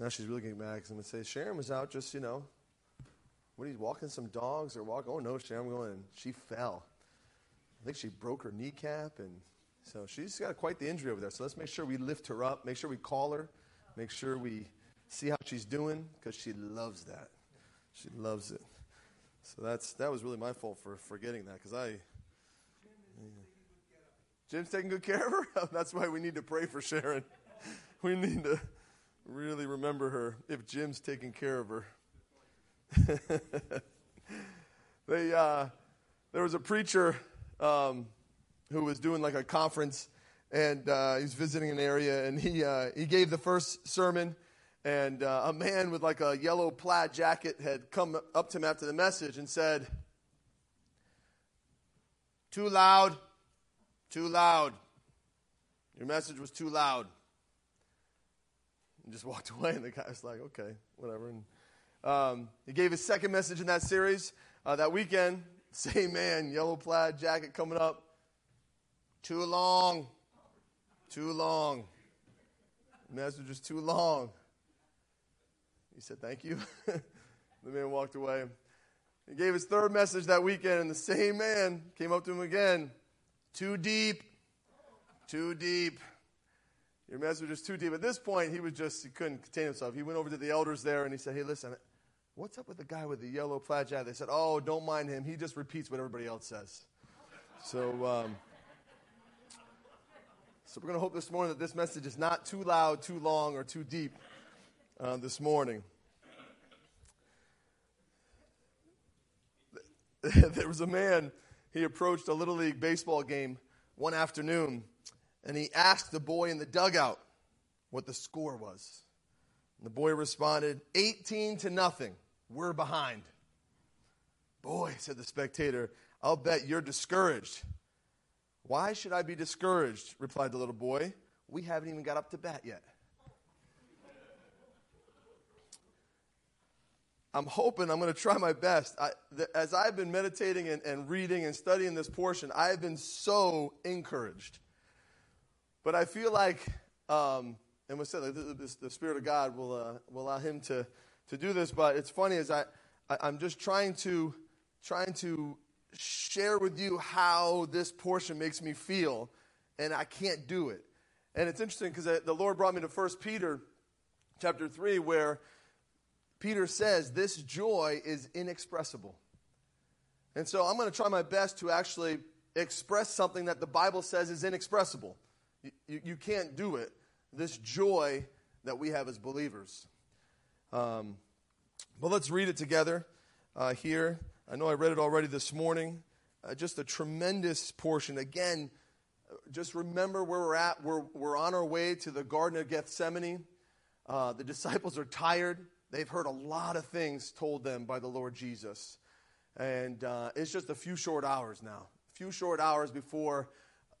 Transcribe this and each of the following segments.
Now she's really getting mad because I'm going to say, Sharon was out just, you know, what are you walking some dogs or walk? Oh, no, Sharon, I'm going. And she fell. I think she broke her kneecap. And so she's got quite the injury over there. So let's make sure we lift her up, make sure we call her, make sure we see how she's doing because she loves that. She loves it. So that's that was really my fault for forgetting that because I. Jim's taking good care of her. that's why we need to pray for Sharon. we need to really remember her if Jim's taking care of her. they, uh, there was a preacher um, who was doing like a conference, and uh, he was visiting an area, and he uh, he gave the first sermon, and uh, a man with like a yellow plaid jacket had come up to him after the message and said, "Too loud, too loud. Your message was too loud." And just walked away, and the guy was like, "Okay, whatever." And um, he gave his second message in that series uh, that weekend. Same man, yellow plaid jacket coming up. Too long. Too long. The message was too long. He said, Thank you. the man walked away. He gave his third message that weekend, and the same man came up to him again. Too deep. Too deep. Your message was too deep. At this point, he was just, he couldn't contain himself. He went over to the elders there and he said, Hey, listen, what's up with the guy with the yellow plaid jacket? They said, Oh, don't mind him. He just repeats what everybody else says. So, um, so we're going to hope this morning that this message is not too loud, too long, or too deep uh, this morning. there was a man, he approached a Little League baseball game one afternoon, and he asked the boy in the dugout what the score was. And the boy responded, 18 to nothing. We're behind. Boy, said the spectator, I'll bet you're discouraged. Why should I be discouraged? replied the little boy. We haven't even got up to bat yet. I'm hoping I'm going to try my best. I, as I've been meditating and, and reading and studying this portion, I have been so encouraged. But I feel like, um, and we said, like, the, the, Spirit of God will, uh, will allow him to, to do this. But it's funny as I, I am just trying to trying to share with you how this portion makes me feel, and I can't do it. And it's interesting because the Lord brought me to 1 Peter chapter 3, where Peter says this joy is inexpressible. And so I'm going to try my best to actually express something that the Bible says is inexpressible. You, you, can't do it. This joy that we have as believers. Um, but let's read it together uh, here. I know I read it already this morning. Uh, just a tremendous portion. Again, just remember where we're at. We're, we're on our way to the Garden of Gethsemane. Uh, the disciples are tired. They've heard a lot of things told them by the Lord Jesus. And uh, it's just a few short hours now. A few short hours before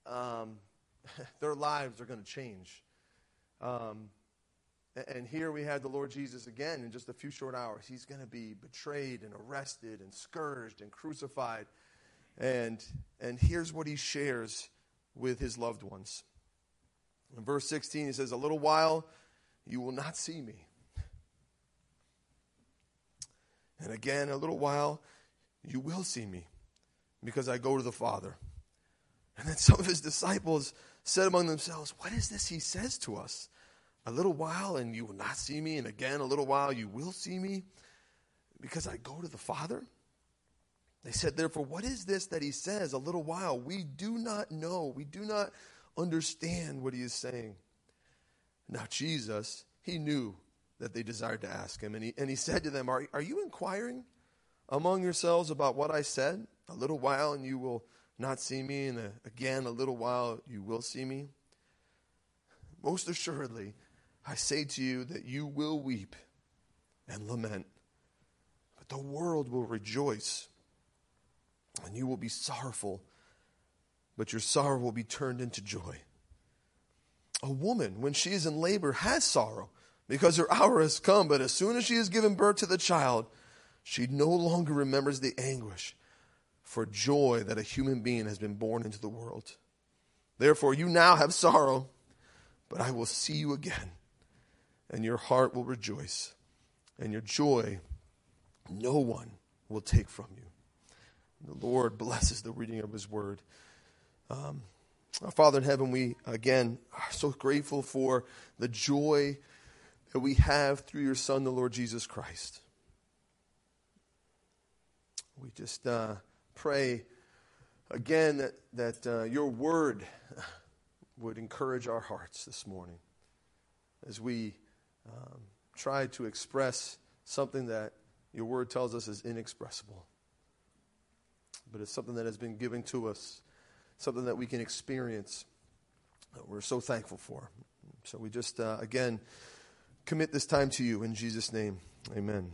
um, their lives are going to change. Um, and here we had the Lord Jesus again in just a few short hours. He's going to be betrayed and arrested and scourged and crucified. And, and here's what he shares with his loved ones. In verse 16, he says, A little while you will not see me. And again, a little while you will see me because I go to the Father. And then some of his disciples said among themselves, What is this he says to us? A little while and you will not see me, and again a little while you will see me, because I go to the Father? They said, Therefore, what is this that he says, a little while? We do not know. We do not understand what he is saying. Now, Jesus, he knew that they desired to ask him, and he, and he said to them, are, are you inquiring among yourselves about what I said? A little while and you will not see me, and a, again, a little while you will see me. Most assuredly, I say to you that you will weep and lament, but the world will rejoice, and you will be sorrowful, but your sorrow will be turned into joy. A woman, when she is in labor, has sorrow because her hour has come, but as soon as she has given birth to the child, she no longer remembers the anguish for joy that a human being has been born into the world. Therefore, you now have sorrow, but I will see you again, and your heart will rejoice, and your joy no one will take from you. The Lord blesses the reading of his word. Um, our Father in heaven, we again are so grateful for the joy that we have through your Son, the Lord Jesus Christ. We just uh, pray again that, that uh, your word would encourage our hearts this morning as we um, try to express something that your word tells us is inexpressible. But it's something that has been given to us, something that we can experience that we're so thankful for. So we just, uh, again, commit this time to you in Jesus' name. Amen.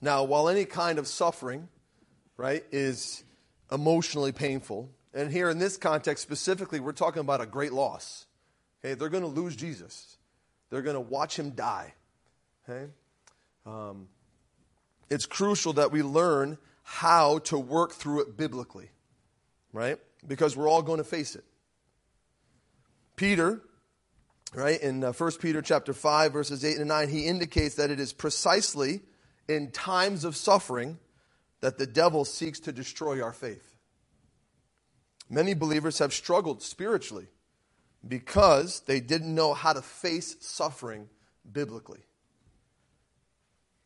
Now, while any kind of suffering, right, is emotionally painful, and here in this context specifically, we're talking about a great loss. Okay, they're going to lose Jesus. They're going to watch him die. Okay? Um, it's crucial that we learn how to work through it biblically, right? Because we're all going to face it. Peter, right, in uh, 1 Peter chapter 5, verses 8 and 9, he indicates that it is precisely in times of suffering that the devil seeks to destroy our faith. Many believers have struggled spiritually because they didn't know how to face suffering biblically.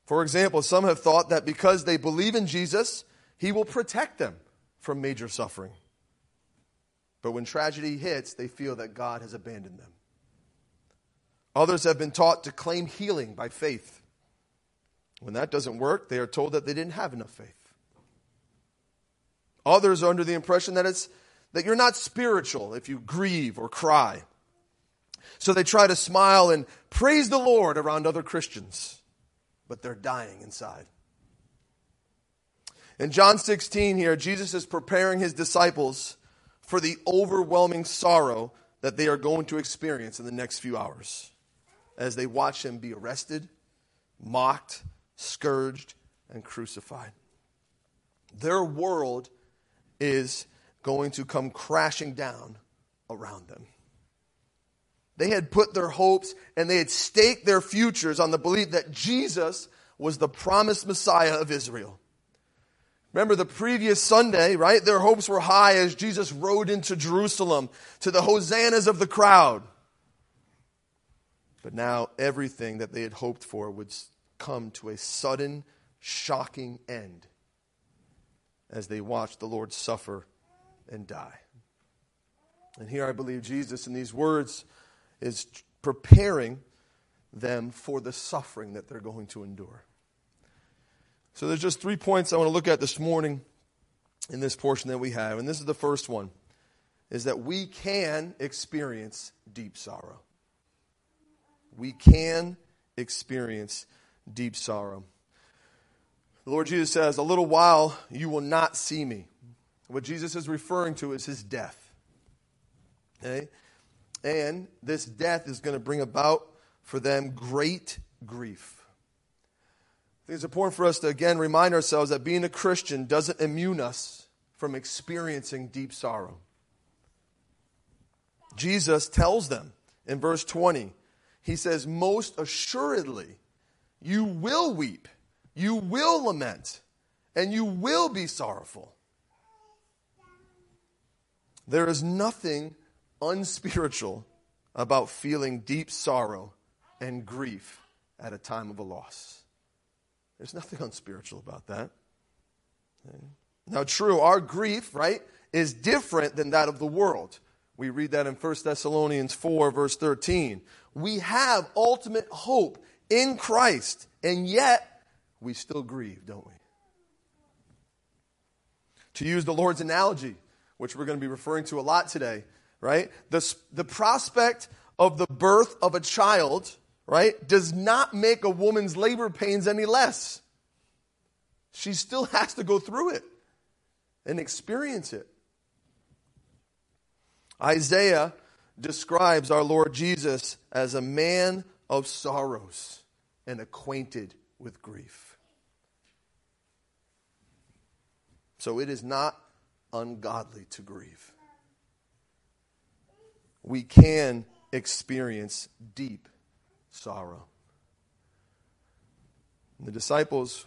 For example, some have thought that because they believe in Jesus, he will protect them from major suffering. But when tragedy hits, they feel that God has abandoned them. Others have been taught to claim healing by faith. When that doesn't work, they are told that they didn't have enough faith. Others are under the impression that it's that you're not spiritual if you grieve or cry. So they try to smile and praise the Lord around other Christians but they're dying inside. In John 16, here, Jesus is preparing his disciples for the overwhelming sorrow that they are going to experience in the next few hours as they watch him be arrested, mocked, scourged, and crucified. Their world is going to come crashing down around them. They had put their hopes and they had staked their futures on the belief that Jesus was the promised Messiah of Israel. Remember the previous Sunday, right? Their hopes were high as Jesus rode into Jerusalem to the hosannas of the crowd. But now everything that they had hoped for would come to a sudden, shocking end as they watched the Lord suffer and die. And here I believe Jesus, in these words, is preparing them for the suffering that they're going to endure. So there's just three points I want to look at this morning in this portion that we have. And this is the first one is that we can experience deep sorrow. We can experience deep sorrow. The Lord Jesus says, A little while you will not see me. What Jesus is referring to is his death. Okay? And this death is going to bring about for them great grief. I think it's important for us to again remind ourselves that being a Christian doesn't immune us from experiencing deep sorrow. Jesus tells them in verse 20, He says, Most assuredly, you will weep, you will lament, and you will be sorrowful. There is nothing unspiritual about feeling deep sorrow and grief at a time of a loss. There's nothing unspiritual about that. Now, true, our grief, right, is different than that of the world. We read that in 1 Thessalonians 4, verse 13. We have ultimate hope in Christ, and yet we still grieve, don't we? To use the Lord's analogy, which we're going to be referring to a lot today, right? The, the prospect of the birth of a child, right, does not make a woman's labor pains any less. She still has to go through it and experience it. Isaiah describes our Lord Jesus as a man of sorrows and acquainted with grief. So it is not ungodly to grieve we can experience deep sorrow. And the disciples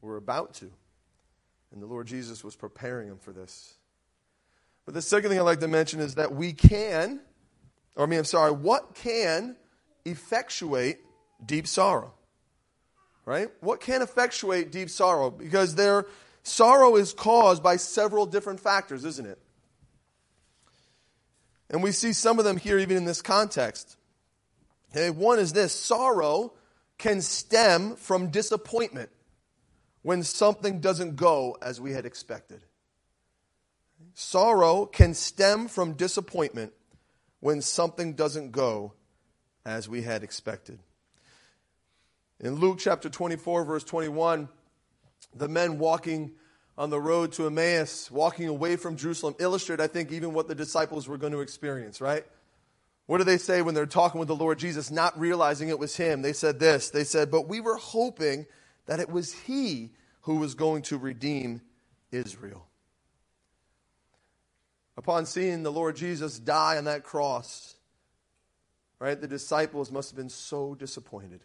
were about to, and the Lord Jesus was preparing them for this. But the second thing I'd like to mention is that we can, or I mean, I'm sorry, what can effectuate deep sorrow? Right? What can effectuate deep sorrow? Because their sorrow is caused by several different factors, isn't it? And we see some of them here even in this context. Okay, one is this sorrow can stem from disappointment when something doesn't go as we had expected. Sorrow can stem from disappointment when something doesn't go as we had expected. In Luke chapter 24, verse 21, the men walking on the road to Emmaus, walking away from Jerusalem, illustrate, I think, even what the disciples were going to experience, right? What do they say when they're talking with the Lord Jesus, not realizing it was Him? They said this They said, But we were hoping that it was He who was going to redeem Israel. Upon seeing the Lord Jesus die on that cross, right, the disciples must have been so disappointed.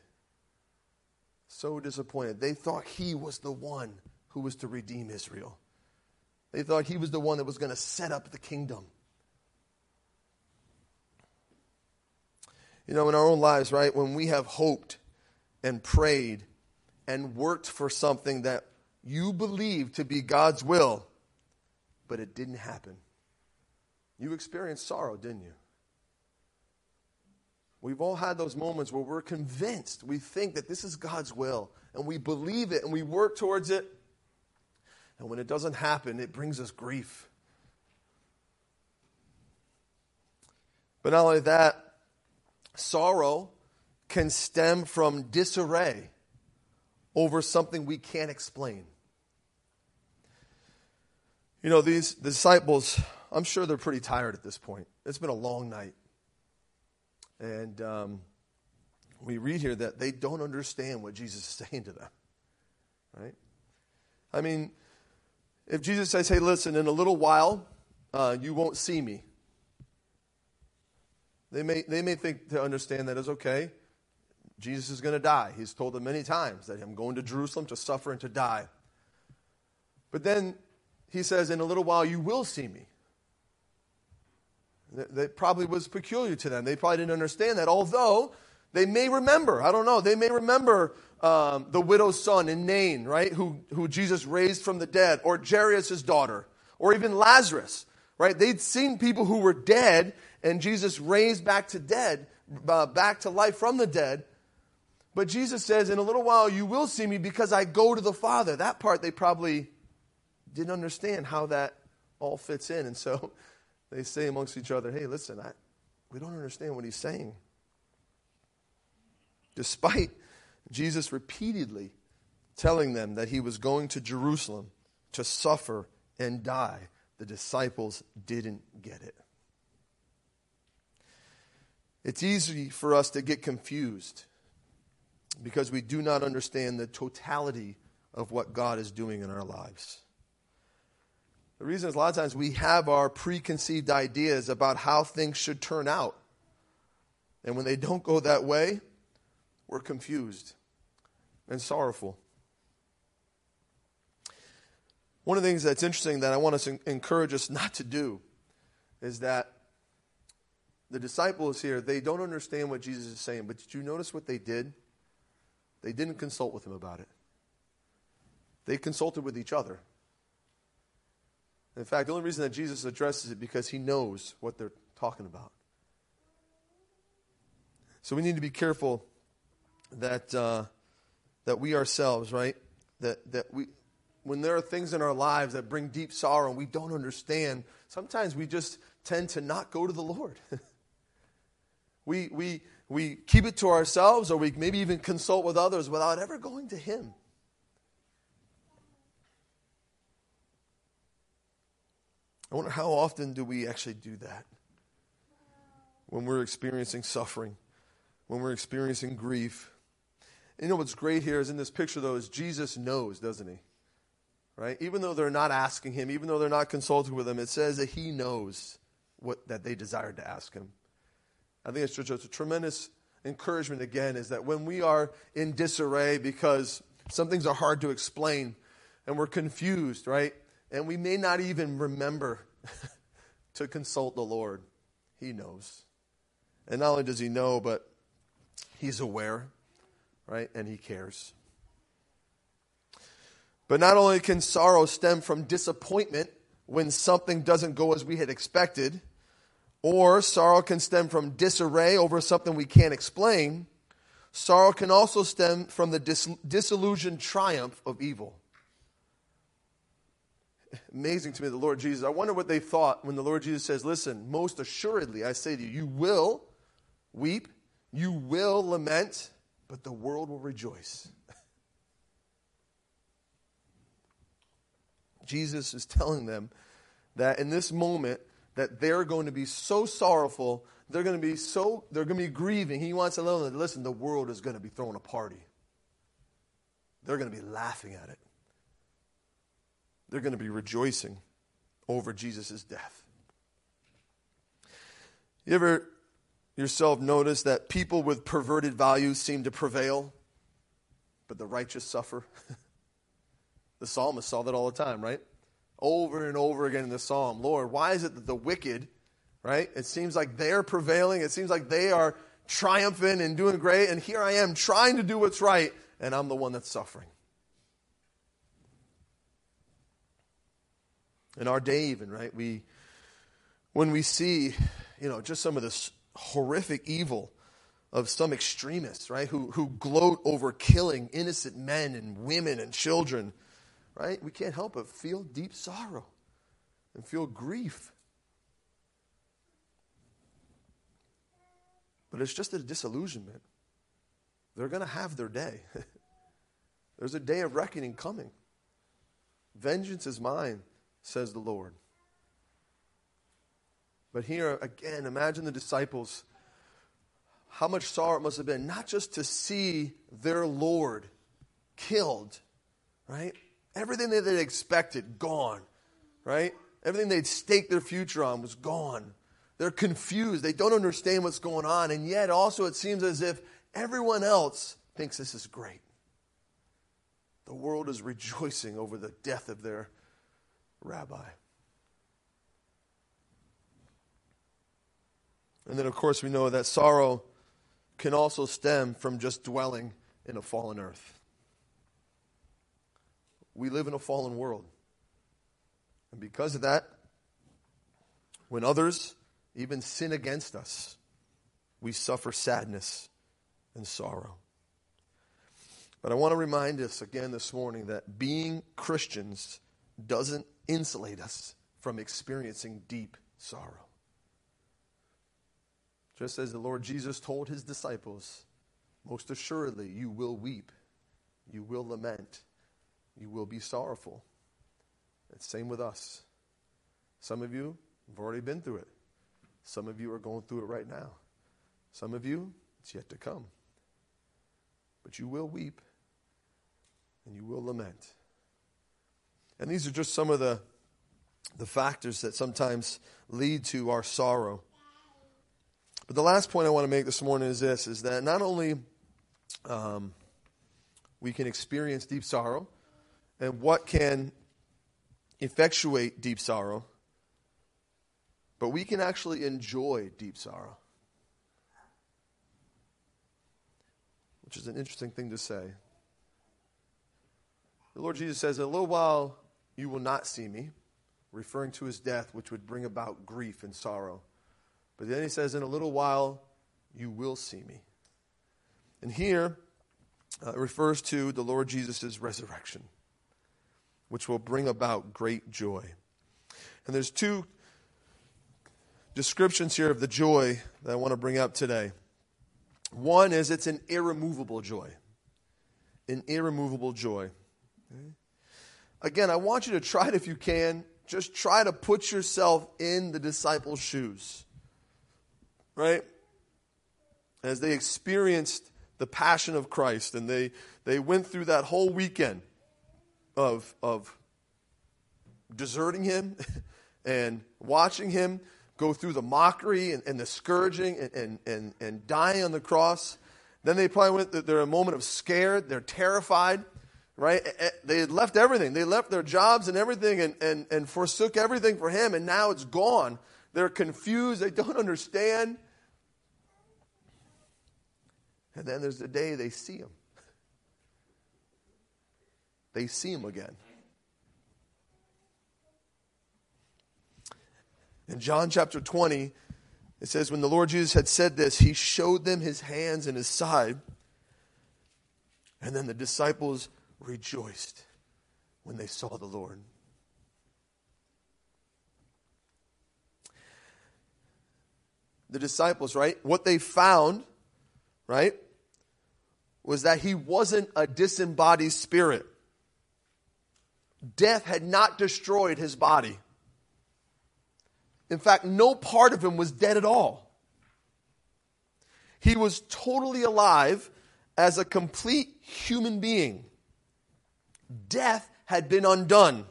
So disappointed. They thought He was the one who was to redeem Israel. They thought He was the one that was going to set up the kingdom. You know, in our own lives, right, when we have hoped and prayed and worked for something that you believe to be God's will, but it didn't happen. You experienced sorrow, didn't you? We've all had those moments where we're convinced, we think that this is God's will, and we believe it and we work towards it. And when it doesn't happen, it brings us grief. But not only that, Sorrow can stem from disarray over something we can't explain. You know, these disciples, I'm sure they're pretty tired at this point. It's been a long night. And um, we read here that they don't understand what Jesus is saying to them. Right? I mean, if Jesus says, hey, listen, in a little while, uh, you won't see me. They may, they may think to understand that as okay. Jesus is going to die. He's told them many times that I'm going to Jerusalem to suffer and to die. But then he says, In a little while you will see me. That probably was peculiar to them. They probably didn't understand that, although they may remember. I don't know. They may remember um, the widow's son in Nain, right? Who, who Jesus raised from the dead, or Jairus' daughter, or even Lazarus, right? They'd seen people who were dead and Jesus raised back to dead, uh, back to life from the dead. But Jesus says, In a little while you will see me because I go to the Father. That part they probably didn't understand how that all fits in. And so they say amongst each other, Hey, listen, I, we don't understand what he's saying. Despite Jesus repeatedly telling them that he was going to Jerusalem to suffer and die, the disciples didn't get it. It's easy for us to get confused because we do not understand the totality of what God is doing in our lives. The reason is a lot of times we have our preconceived ideas about how things should turn out. And when they don't go that way, we're confused and sorrowful. One of the things that's interesting that I want to encourage us not to do is that the disciples here, they don't understand what Jesus is saying, but did you notice what they did? They didn't consult with him about it. They consulted with each other. In fact, the only reason that Jesus addresses it because he knows what they're talking about. So we need to be careful that uh, that we ourselves, right, that that we when there are things in our lives that bring deep sorrow and we don't understand, sometimes we just tend to not go to the Lord. we, we, we keep it to ourselves or we maybe even consult with others without ever going to Him. I wonder how often do we actually do that? When we're experiencing suffering, when we're experiencing grief. You know what's great here is in this picture, though, is Jesus knows, doesn't he? Right? Even though they're not asking him, even though they're not consulting with him, it says that he knows what that they desired to ask him. I think it's just a tremendous encouragement again is that when we are in disarray because some things are hard to explain and we're confused, right? And we may not even remember to consult the Lord. He knows. And not only does He know, but He's aware, right? And He cares. But not only can sorrow stem from disappointment when something doesn't go as we had expected, or sorrow can stem from disarray over something we can't explain, sorrow can also stem from the dis- disillusioned triumph of evil. Amazing to me, the Lord Jesus. I wonder what they thought when the Lord Jesus says, Listen, most assuredly, I say to you, you will weep, you will lament, but the world will rejoice. Jesus is telling them that in this moment that they're going to be so sorrowful, they're going to be so they're going to be grieving. He wants to let them listen, the world is going to be throwing a party. They're going to be laughing at it. They're going to be rejoicing over Jesus' death. You ever yourself notice that people with perverted values seem to prevail, but the righteous suffer? The psalmist saw that all the time, right? Over and over again in the psalm. Lord, why is it that the wicked, right? It seems like they're prevailing. It seems like they are triumphant and doing great. And here I am trying to do what's right, and I'm the one that's suffering. In our day, even, right? We, when we see, you know, just some of this horrific evil of some extremists, right, who, who gloat over killing innocent men and women and children right? We can't help but feel deep sorrow and feel grief. But it's just a disillusionment. They're going to have their day. There's a day of reckoning coming. Vengeance is mine, says the Lord. But here again, imagine the disciples, how much sorrow it must have been, not just to see their Lord killed, right? Everything that they'd expected, gone, right? Everything they'd staked their future on was gone. They're confused. They don't understand what's going on. And yet, also, it seems as if everyone else thinks this is great. The world is rejoicing over the death of their rabbi. And then, of course, we know that sorrow can also stem from just dwelling in a fallen earth we live in a fallen world. And because of that, when others even sin against us, we suffer sadness and sorrow. But I want to remind us again this morning that being Christians doesn't insulate us from experiencing deep sorrow. Just as the Lord Jesus told his disciples, most assuredly you will weep, you will lament, you will be sorrowful. It's same with us. Some of you have already been through it. Some of you are going through it right now. Some of you, it's yet to come. But you will weep and you will lament. And these are just some of the, the factors that sometimes lead to our sorrow. But the last point I want to make this morning is this is that not only um, we can experience deep sorrow, and what can effectuate deep sorrow, but we can actually enjoy deep sorrow. Which is an interesting thing to say. The Lord Jesus says, In a little while you will not see me, referring to his death, which would bring about grief and sorrow. But then he says, In a little while you will see me. And here uh, it refers to the Lord Jesus' resurrection which will bring about great joy. And there's two descriptions here of the joy that I want to bring up today. One is it's an irremovable joy. An irremovable joy. Okay? Again, I want you to try it if you can. Just try to put yourself in the disciples' shoes. Right? As they experienced the passion of Christ and they, they went through that whole weekend of, of deserting him and watching him go through the mockery and, and the scourging and, and, and, and dying on the cross. Then they probably went, they're a moment of scared, they're terrified, right? They had left everything. They left their jobs and everything and, and, and forsook everything for him, and now it's gone. They're confused, they don't understand. And then there's the day they see him. They see him again. In John chapter 20, it says, When the Lord Jesus had said this, he showed them his hands and his side. And then the disciples rejoiced when they saw the Lord. The disciples, right? What they found, right, was that he wasn't a disembodied spirit. Death had not destroyed his body. In fact, no part of him was dead at all. He was totally alive as a complete human being. Death had been undone.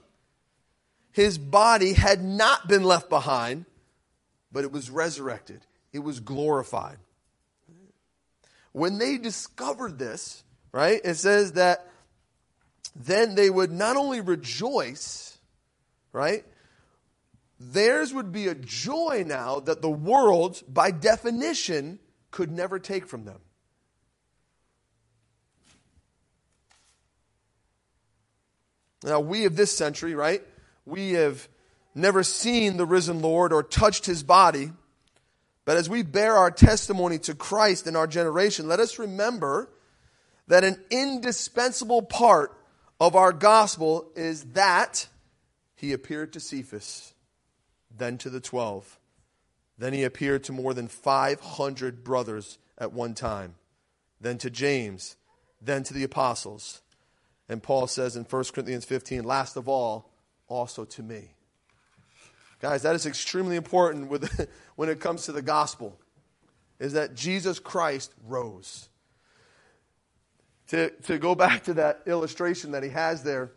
His body had not been left behind, but it was resurrected, it was glorified. When they discovered this, right, it says that then they would not only rejoice, right, theirs would be a joy now that the world, by definition, could never take from them. Now, we of this century, right? We have never seen the risen Lord or touched his body. But as we bear our testimony to Christ in our generation, let us remember that an indispensable part of our gospel is that he appeared to Cephas then to the twelve. Then he appeared to more than 500 brothers at one time, then to James, then to the apostles. And Paul says in 1 Corinthians 15, last of all, also to me. Guys, that is extremely important with, when it comes to the gospel, is that Jesus Christ rose. To, to go back to that illustration that he has there,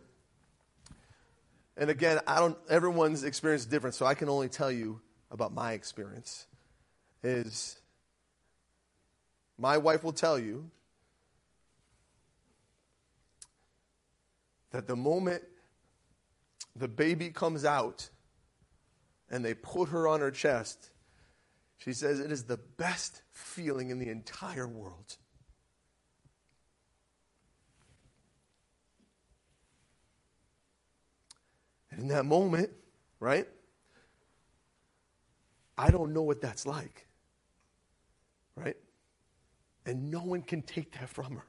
and again, I don't everyone's experience is different, so I can only tell you about my experience. Is my wife will tell you that the moment the baby comes out and they put her on her chest, she says it is the best feeling in the entire world. And in that moment, right? I don't know what that's like. Right? And no one can take that from her.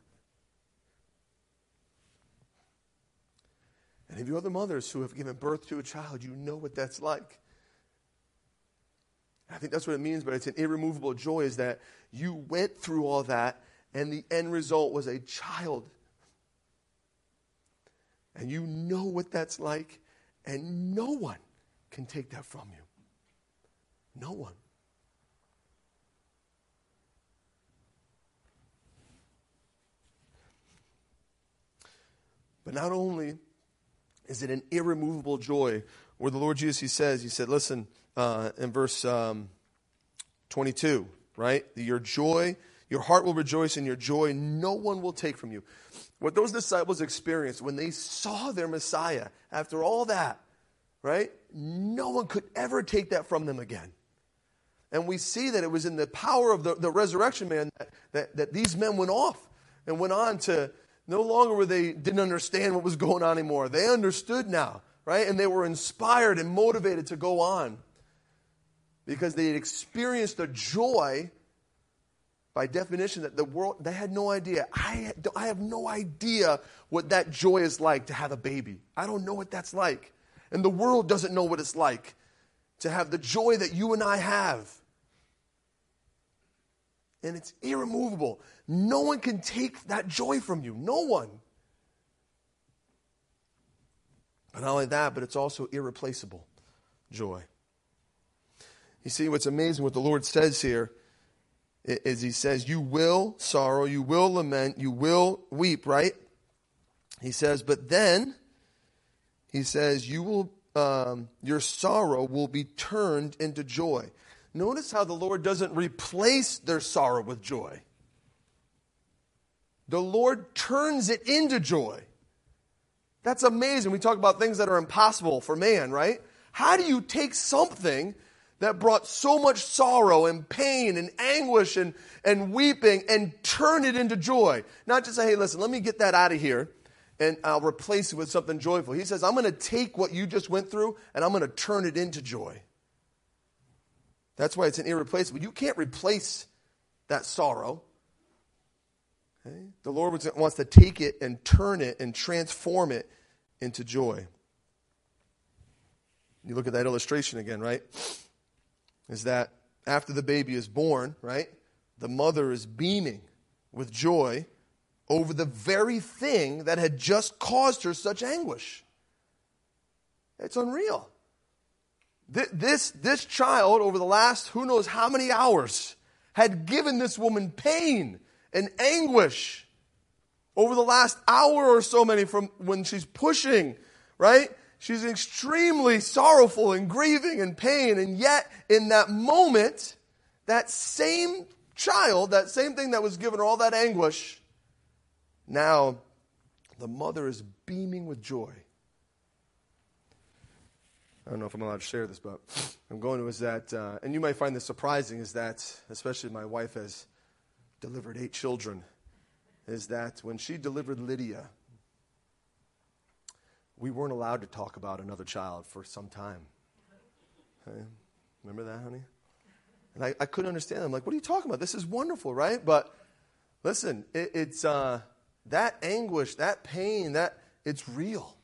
And if you other mothers who have given birth to a child, you know what that's like. I think that's what it means, but it's an irremovable joy is that you went through all that and the end result was a child. And you know what that's like and no one can take that from you. No one. But not only is it an irremovable joy, where the Lord Jesus, He says, He said, listen, uh, in verse um, 22, right? Your joy, your heart will rejoice in your joy, no one will take from you. What those disciples experienced when they saw their Messiah after all that, right? No one could ever take that from them again. And we see that it was in the power of the, the resurrection man that, that, that these men went off and went on to no longer were they didn't understand what was going on anymore. They understood now, right? And they were inspired and motivated to go on because they had experienced the joy by definition that the world they had no idea I, I have no idea what that joy is like to have a baby i don't know what that's like and the world doesn't know what it's like to have the joy that you and i have and it's irremovable no one can take that joy from you no one but not only that but it's also irreplaceable joy you see what's amazing what the lord says here is he says, You will sorrow, you will lament, you will weep, right? He says, But then, he says, You will um, your sorrow will be turned into joy. Notice how the Lord doesn't replace their sorrow with joy. The Lord turns it into joy. That's amazing. We talk about things that are impossible for man, right? How do you take something that brought so much sorrow and pain and anguish and, and weeping and turn it into joy? Not just say, hey, listen, let me get that out of here and I'll replace it with something joyful. He says, I'm going to take what you just went through and I'm going to turn it into joy. That's why it's an irreplaceable. You can't replace that sorrow. Okay? The Lord wants to take it and turn it and transform it into joy. You look at that illustration again, right? Is that after the baby is born, right? The mother is beaming with joy over the very thing that had just caused her such anguish. It's unreal. This, this child, over the last who knows how many hours, had given this woman pain and anguish over the last hour or so many from when she's pushing, right? She's extremely sorrowful and grieving and pain. And yet, in that moment, that same child, that same thing that was given her all that anguish, now, the mother is beaming with joy. I don't know if I'm allowed to share this, but I'm going to is that, uh, and you might find this surprising, is that, especially my wife has delivered eight children, is that when she delivered Lydia, we weren't allowed to talk about another child for some time. Remember that, honey? And I, I couldn't understand. I'm like, what are you talking about? This is wonderful, right? But listen, it, it's, uh, that anguish, that pain, that it's real.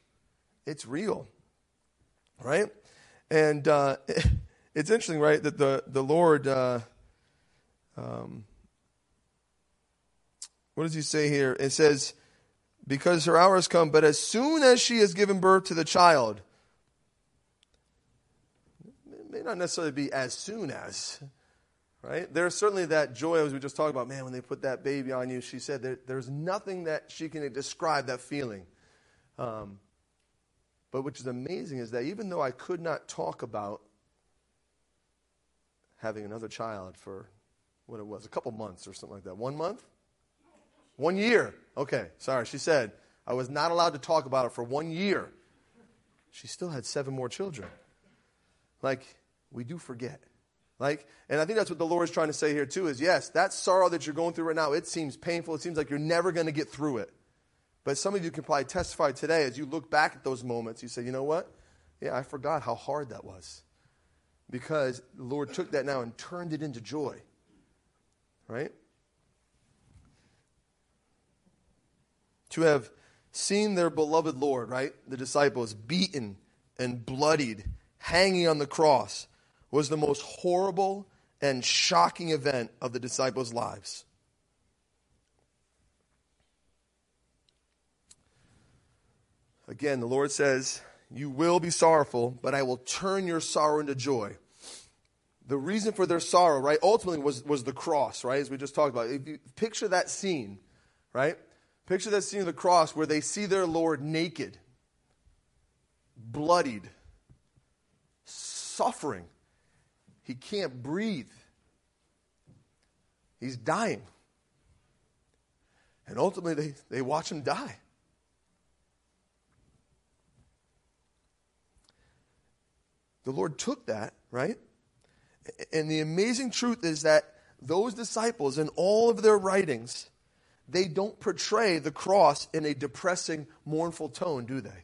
It's real. Right? And uh, it's interesting, right, that the, the Lord, uh, um, what does he say here? It says, because her hour has come, but as soon as she has given birth to the child, it may not necessarily be as soon as, right? There's certainly that joy, as we just talked about, man, when they put that baby on you, she said that there's nothing that she can describe that feeling. Um, but which is amazing is that even though I could not talk about having another child for what it was, a couple months or something like that, one month? One year. Okay, sorry. She said I was not allowed to talk about it for one year. She still had seven more children. Like, we do forget. Like, and I think that's what the Lord is trying to say here too is yes, that sorrow that you're going through right now, it seems painful. It seems like you're never going to get through it. But some of you can probably testify today as you look back at those moments, you say, you know what? Yeah, I forgot how hard that was. Because the Lord took that now and turned it into joy. Right? To have seen their beloved Lord, right? The disciples beaten and bloodied, hanging on the cross was the most horrible and shocking event of the disciples' lives. Again, the Lord says, You will be sorrowful, but I will turn your sorrow into joy. The reason for their sorrow, right, ultimately was, was the cross, right, as we just talked about. If you picture that scene, right? Picture that scene of the cross where they see their Lord naked, bloodied, suffering he can't breathe. He's dying. And ultimately, they, they watch him die. The Lord took that, right? And the amazing truth is that those disciples, in all of their writings, they don't portray the cross in a depressing, mournful tone, do they?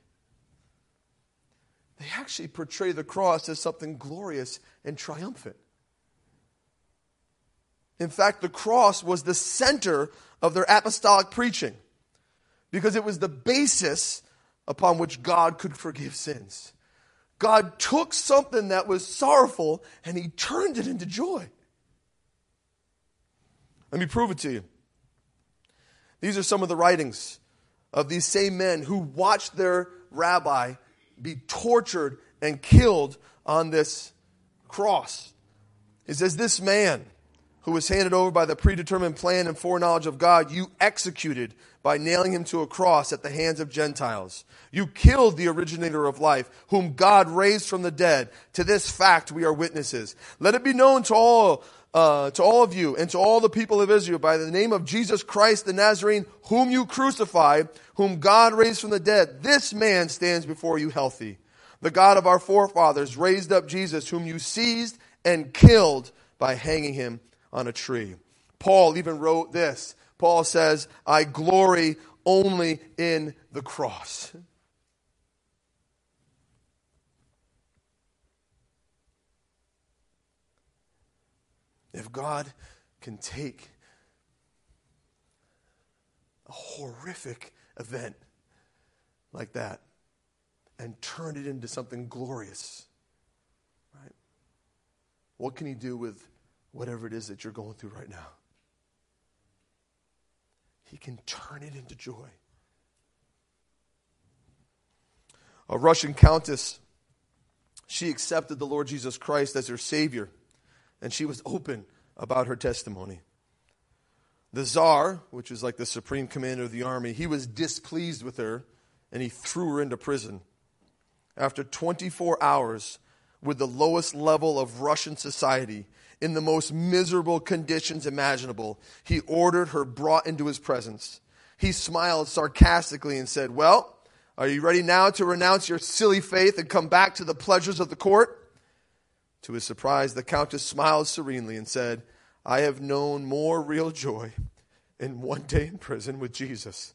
they actually portray the cross as something glorious and triumphant. In fact, the cross was the center of their apostolic preaching because it was the basis upon which God could forgive sins. God took something that was sorrowful and he turned it into joy. Let me prove it to you. These are some of the writings of these same men who watched their rabbi be tortured and killed on this cross. It says, This man who was handed over by the predetermined plan and foreknowledge of God, you executed by nailing him to a cross at the hands of Gentiles. You killed the originator of life, whom God raised from the dead. To this fact we are witnesses. Let it be known to all, uh, to all of you and to all the people of Israel by the name of Jesus Christ the Nazarene, whom you crucified, whom God raised from the dead. This man stands before you healthy. The God of our forefathers raised up Jesus, whom you seized and killed by hanging him on a tree. Paul even wrote this. Paul says, I glory only in the cross. If God can take a horrific event like that and turn it into something glorious, right? What can He do with whatever it is that you're going through right now. He can turn it into joy. A Russian countess, she accepted the Lord Jesus Christ as her Savior, and she was open about her testimony. The Tsar, which is like the supreme commander of the army, he was displeased with her and he threw her into prison. After 24 hours, with the lowest level of Russian society, in the most miserable conditions imaginable, he ordered her brought into his presence. He smiled sarcastically and said, Well, are you ready now to renounce your silly faith and come back to the pleasures of the court? To his surprise, the countess smiled serenely and said, I have known more real joy in one day in prison with Jesus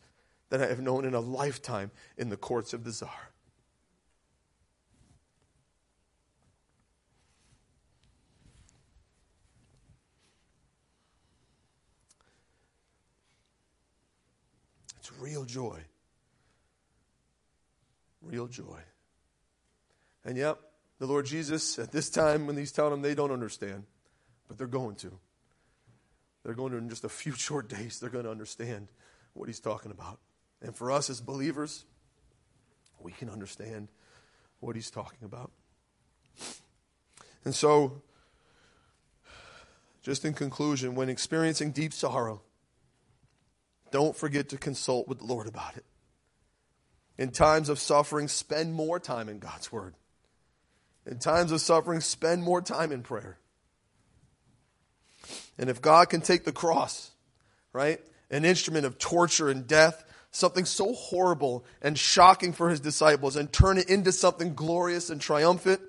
than I have known in a lifetime in the courts of the czar. Real joy. Real joy. And yep, the Lord Jesus, at this time when he's telling them they don't understand, but they're going to. They're going to, in just a few short days, they're going to understand what he's talking about. And for us as believers, we can understand what he's talking about. And so, just in conclusion, when experiencing deep sorrow, don't forget to consult with the Lord about it. In times of suffering, spend more time in God's Word. In times of suffering, spend more time in prayer. And if God can take the cross, right, an instrument of torture and death, something so horrible and shocking for his disciples, and turn it into something glorious and triumphant,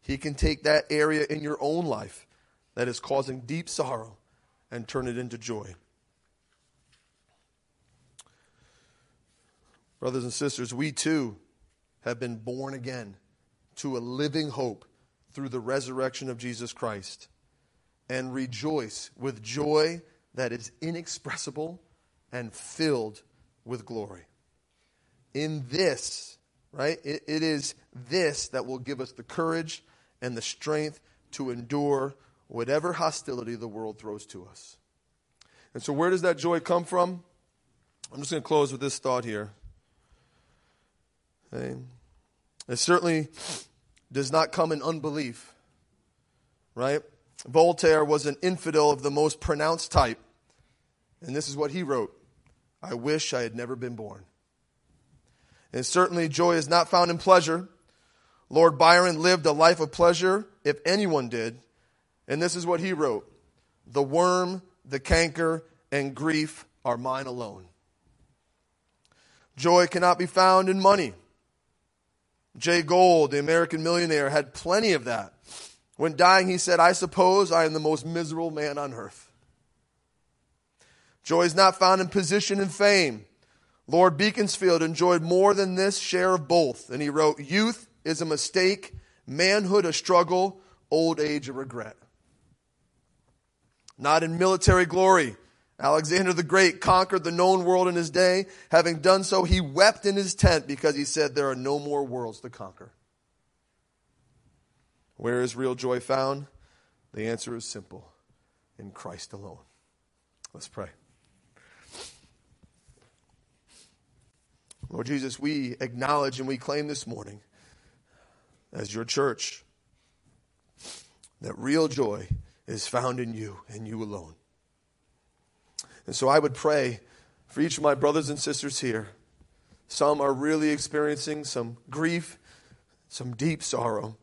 he can take that area in your own life that is causing deep sorrow and turn it into joy. Brothers and sisters, we too have been born again to a living hope through the resurrection of Jesus Christ and rejoice with joy that is inexpressible and filled with glory. In this, right, it, it is this that will give us the courage and the strength to endure whatever hostility the world throws to us. And so, where does that joy come from? I'm just going to close with this thought here. It certainly does not come in unbelief, right? Voltaire was an infidel of the most pronounced type. And this is what he wrote I wish I had never been born. And certainly, joy is not found in pleasure. Lord Byron lived a life of pleasure, if anyone did. And this is what he wrote The worm, the canker, and grief are mine alone. Joy cannot be found in money. Jay Gould, the American millionaire, had plenty of that. When dying, he said, I suppose I am the most miserable man on earth. Joy is not found in position and fame. Lord Beaconsfield enjoyed more than this share of both. And he wrote, Youth is a mistake, manhood a struggle, old age a regret. Not in military glory, Alexander the Great conquered the known world in his day. Having done so, he wept in his tent because he said, There are no more worlds to conquer. Where is real joy found? The answer is simple in Christ alone. Let's pray. Lord Jesus, we acknowledge and we claim this morning as your church that real joy is found in you and you alone. And so I would pray for each of my brothers and sisters here. Some are really experiencing some grief, some deep sorrow.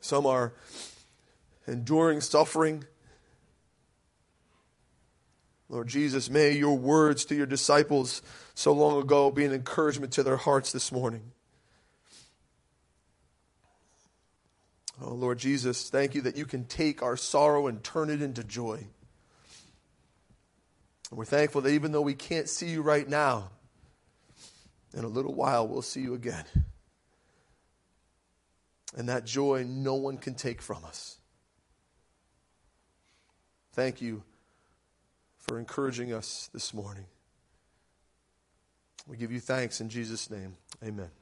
Some are enduring suffering. Lord Jesus, may your words to your disciples so long ago be an encouragement to their hearts this morning. Oh, Lord Jesus, thank you that you can take our sorrow and turn it into joy. And we're thankful that even though we can't see you right now, in a little while we'll see you again. And that joy no one can take from us. Thank you for encouraging us this morning. We give you thanks in Jesus' name. Amen.